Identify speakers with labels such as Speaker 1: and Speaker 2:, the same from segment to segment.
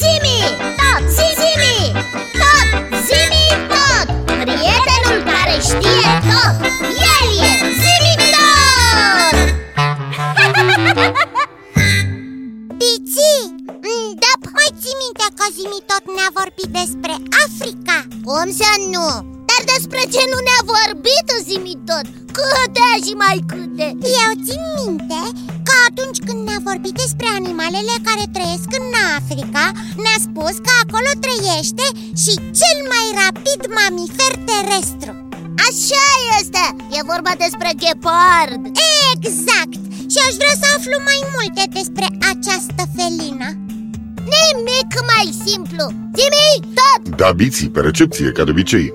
Speaker 1: Zimi, tot, zimi, tot, zimi, tot. Prietenul care știe tot, el e zimi tot.
Speaker 2: Bici, da, mai ții minte că zimi tot ne-a vorbit despre Africa.
Speaker 1: Cum să nu? Dar despre ce nu ne-a vorbit zimi tot? Câte și mai câte?
Speaker 2: Eu țin minte că atunci când ne-a vorbit despre animalele care trăiesc în Africa Ne-a spus că acolo trăiește și cel mai rapid mamifer terestru.
Speaker 1: Așa este, e vorba despre ghepard
Speaker 2: Exact! Și aș vrea să aflu mai multe despre această felină.
Speaker 1: Nimic mai simplu. Zimi tot!
Speaker 3: Da, biții, pe recepție, ca de obicei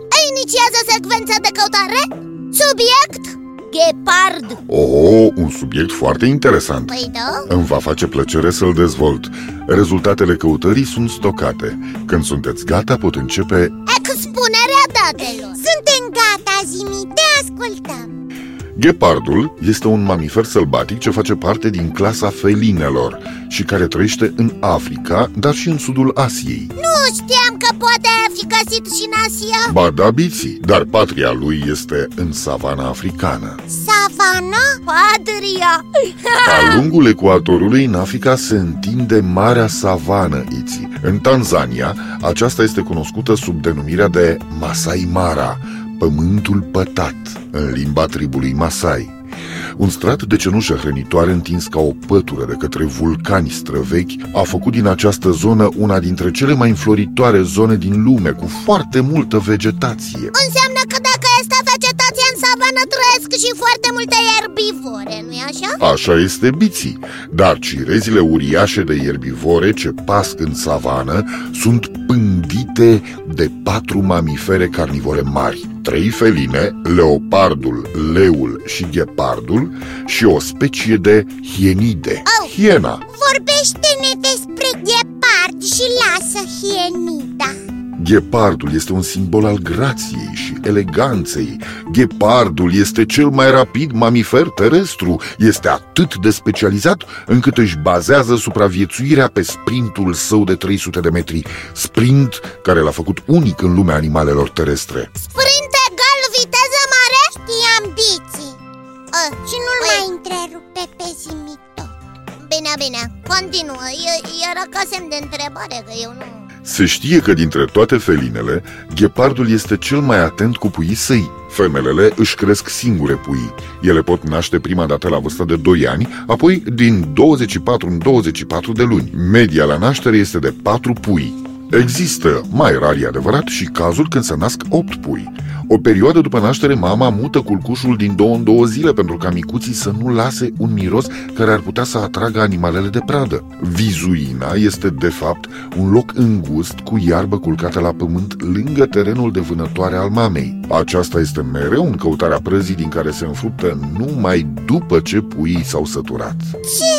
Speaker 1: Inițiază secvența de căutare? Subiect? Ghepard
Speaker 3: Oh, un subiect foarte interesant.
Speaker 1: Păi da?
Speaker 3: Îmi va face plăcere să-l dezvolt. Rezultatele căutării sunt stocate. Când sunteți gata, pot începe
Speaker 1: Expunerea datelor.
Speaker 2: Suntem gata, zimi, te ascultăm.
Speaker 3: Ghepardul este un mamifer sălbatic ce face parte din clasa felinelor și care trăiește în Africa, dar și în sudul Asiei.
Speaker 1: Nu știam că poate fi găsit și în Asia
Speaker 3: Ba da, biții, dar patria lui este în savana africană.
Speaker 2: Savana?
Speaker 1: Patria
Speaker 3: Pe lungul ecuatorului, în Africa, se întinde Marea Savană Iți. În Tanzania, aceasta este cunoscută sub denumirea de Masai Mara, pământul pătat, în limba tribului Masai. Un strat de cenușă hrănitoare întins ca o pătură de către vulcani străvechi a făcut din această zonă una dintre cele mai înfloritoare zone din lume, cu foarte multă vegetație.
Speaker 1: Înseamnă că savană trăiesc și foarte multe erbivore, nu-i așa?
Speaker 3: Așa este biții, dar cirezile uriașe de ierbivore ce pasc în savană sunt pândite de patru mamifere carnivore mari. Trei feline, leopardul, leul și ghepardul și o specie de hienide.
Speaker 1: Au!
Speaker 3: Hiena.
Speaker 2: Vorbește-ne despre ghepard și lasă hienida
Speaker 3: Ghepardul este un simbol al grației și eleganței. Ghepardul este cel mai rapid mamifer terestru. Este atât de specializat încât își bazează supraviețuirea pe sprintul său de 300 de metri. Sprint care l-a făcut unic în lumea animalelor terestre.
Speaker 1: Sprint egal viteză mare?
Speaker 2: Știam, biții
Speaker 1: Uh,
Speaker 2: Și nu-l
Speaker 1: Păi-
Speaker 2: mai întrerupe pe zimi tot
Speaker 1: Bine, bine, continuă E- Era ca semn de întrebare, că eu nu...
Speaker 3: Se știe că dintre toate felinele, ghepardul este cel mai atent cu puii săi. Femelele își cresc singure puii. Ele pot naște prima dată la vârsta de 2 ani, apoi din 24 în 24 de luni. Media la naștere este de 4 pui. Există, mai rar e adevărat, și cazul când se nasc 8 pui. O perioadă după naștere, mama mută culcușul din două în două zile pentru ca micuții să nu lase un miros care ar putea să atragă animalele de pradă. Vizuina este, de fapt, un loc îngust cu iarbă culcată la pământ lângă terenul de vânătoare al mamei. Aceasta este mereu în căutarea prăzii din care se înfruptă numai după ce puii s-au săturat.
Speaker 2: Ce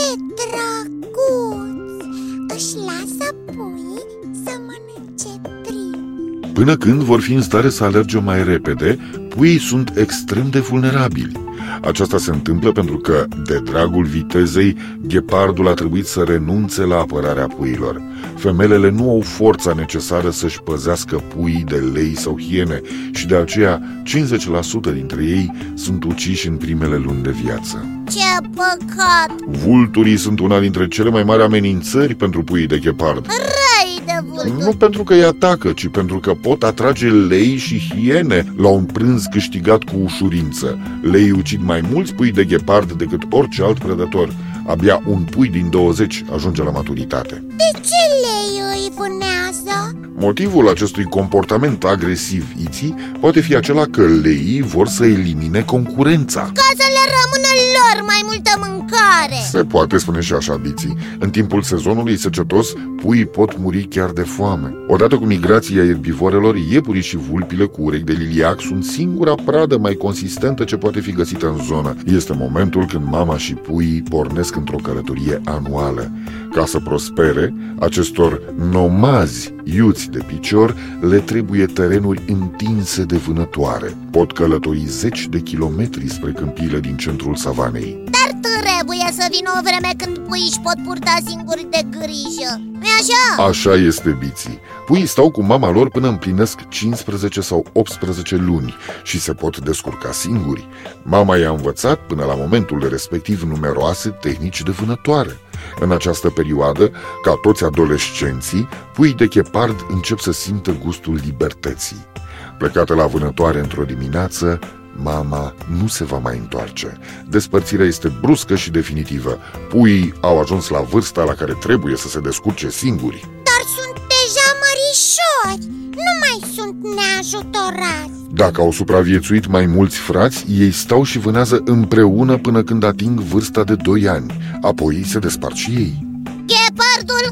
Speaker 3: Până când vor fi în stare să alerge mai repede, puii sunt extrem de vulnerabili. Aceasta se întâmplă pentru că, de dragul vitezei, ghepardul a trebuit să renunțe la apărarea puiilor. Femelele nu au forța necesară să-și păzească puii de lei sau hiene și de aceea 50% dintre ei sunt uciși în primele luni de viață.
Speaker 1: Ce păcat!
Speaker 3: Vulturii sunt una dintre cele mai mari amenințări pentru puii de ghepard.
Speaker 1: Răi de vulturi
Speaker 3: Nu pentru că îi atacă, ci pentru că pot atrage lei și hiene la un prânz câștigat cu ușurință. Leii ucid mai mulți pui de ghepard decât orice alt prădător. Abia un pui din 20 ajunge la maturitate.
Speaker 2: De ce lei îi vânează?
Speaker 3: Motivul acestui comportament agresiv iții poate fi acela că leii vor să elimine concurența.
Speaker 1: Ca să le rămână lor mai multă mâncare
Speaker 3: Se poate spune și așa, biții. În timpul sezonului secetos, puii pot muri chiar de foame. Odată cu migrația erbivorelor, iepurii și vulpile cu urechi de liliac sunt singura pradă mai consistentă ce poate fi găsită în zonă. Este momentul când mama și puii pornesc într-o călătorie anuală. Ca să prospere, acestor nomazi iuți de picior le trebuie terenuri întinse de vânătoare. Pot călători zeci de kilometri spre câmpiile din centrul savanei.
Speaker 1: Dar trebuie să vină o vreme când puiși își pot purta singuri de grijă nu așa?
Speaker 3: Așa este, Biții. Puii stau cu mama lor până împlinesc 15 sau 18 luni și se pot descurca singuri. Mama i-a învățat până la momentul respectiv numeroase tehnici de vânătoare. În această perioadă, ca toți adolescenții, puii de chepard încep să simtă gustul libertății. Plecată la vânătoare într-o dimineață, mama nu se va mai întoarce. Despărțirea este bruscă și definitivă. Puii au ajuns la vârsta la care trebuie să se descurce singuri.
Speaker 2: Dar sunt deja mărișori Nu mai sunt neajutorați
Speaker 3: Dacă au supraviețuit mai mulți frați, ei stau și vânează împreună până când ating vârsta de 2 ani. Apoi se despart și ei.
Speaker 1: Ghepardul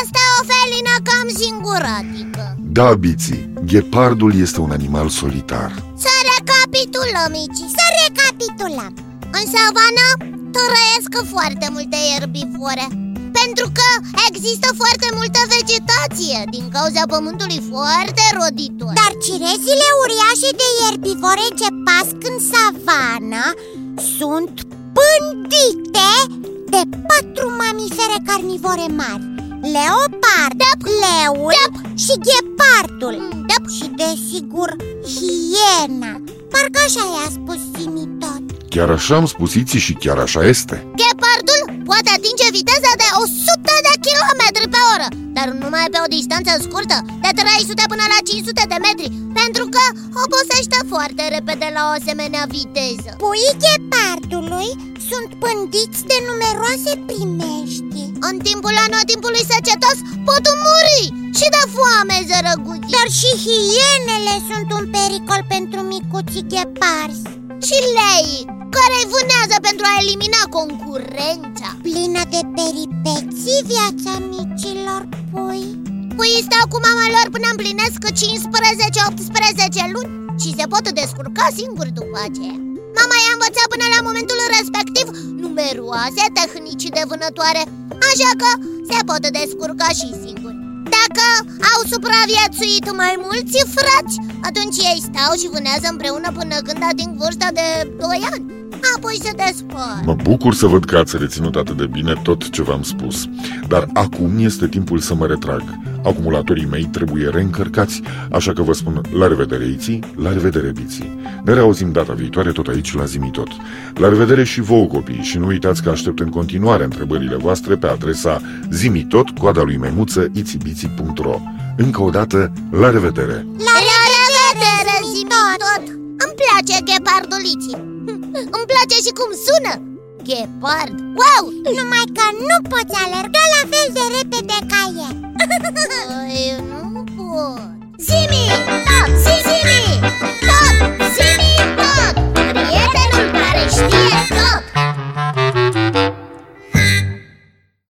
Speaker 1: este o felină cam singuratică
Speaker 3: Da, Biții, ghepardul este un animal solitar.
Speaker 1: Să recapitulăm, mici
Speaker 2: Să recapitulăm
Speaker 1: În savană trăiesc foarte multe erbivore Pentru că există foarte multă vegetație Din cauza pământului foarte roditor.
Speaker 2: Dar cirezile uriașe de ierbivore ce pasc în savană Sunt pândite de patru mamifere carnivore mari. Leopard, leul și ghepardul.
Speaker 1: Dep.
Speaker 2: Și desigur hiena. Parcă așa i-a spus Simi tot.
Speaker 3: Chiar așa am spus Iții și chiar așa este.
Speaker 1: Ghepardul poate atinge viteza de 100 de km pe oră Dar numai pe o distanță scurtă, de 300 până la 500 de metri Pentru că obosește foarte repede la o asemenea viteză.
Speaker 2: Puii ghepardului sunt pândiți de numeroase primești.
Speaker 1: În timpul anotimpului secetos pot muri și de foame zărăguții.
Speaker 2: Dar și hienele sunt un pericol pentru micuții gheparzi
Speaker 1: Și lei, care îi vânează pentru a elimina concurența.
Speaker 2: Plină de peripeții viața micilor pui.
Speaker 1: Puii stau cu mama lor până împlinesc 15-18 luni și se pot descurca singuri după aceea. Mama i-a învățat până la momentul respectiv numeroase tehnici de vânătoare Așa că se pot descurca și singuri. Dacă au supraviețuit mai mulți frați Atunci ei stau și vânează împreună până când ating vârsta de 2 ani Apoi se despart
Speaker 3: Mă bucur să văd că ați reținut atât de bine tot ce v-am spus. Dar acum este timpul să mă retrag. Acumulatorii mei trebuie reîncărcați, așa că vă spun la revedere Iții, la revedere Biții. Ne reauzim data viitoare tot aici la Zimitot. La revedere și vouă copii și nu uitați că aștept în continuare întrebările voastre pe adresa zimitot, coada lui maimuță, itibiții.ro Încă o dată, la revedere!
Speaker 2: La
Speaker 1: La revedere,
Speaker 2: Zimi
Speaker 1: zimi
Speaker 2: tot!
Speaker 1: tot! Îmi place gheparduliții Îmi place și cum sună Ghepard, wow!
Speaker 2: Numai că nu poți alerga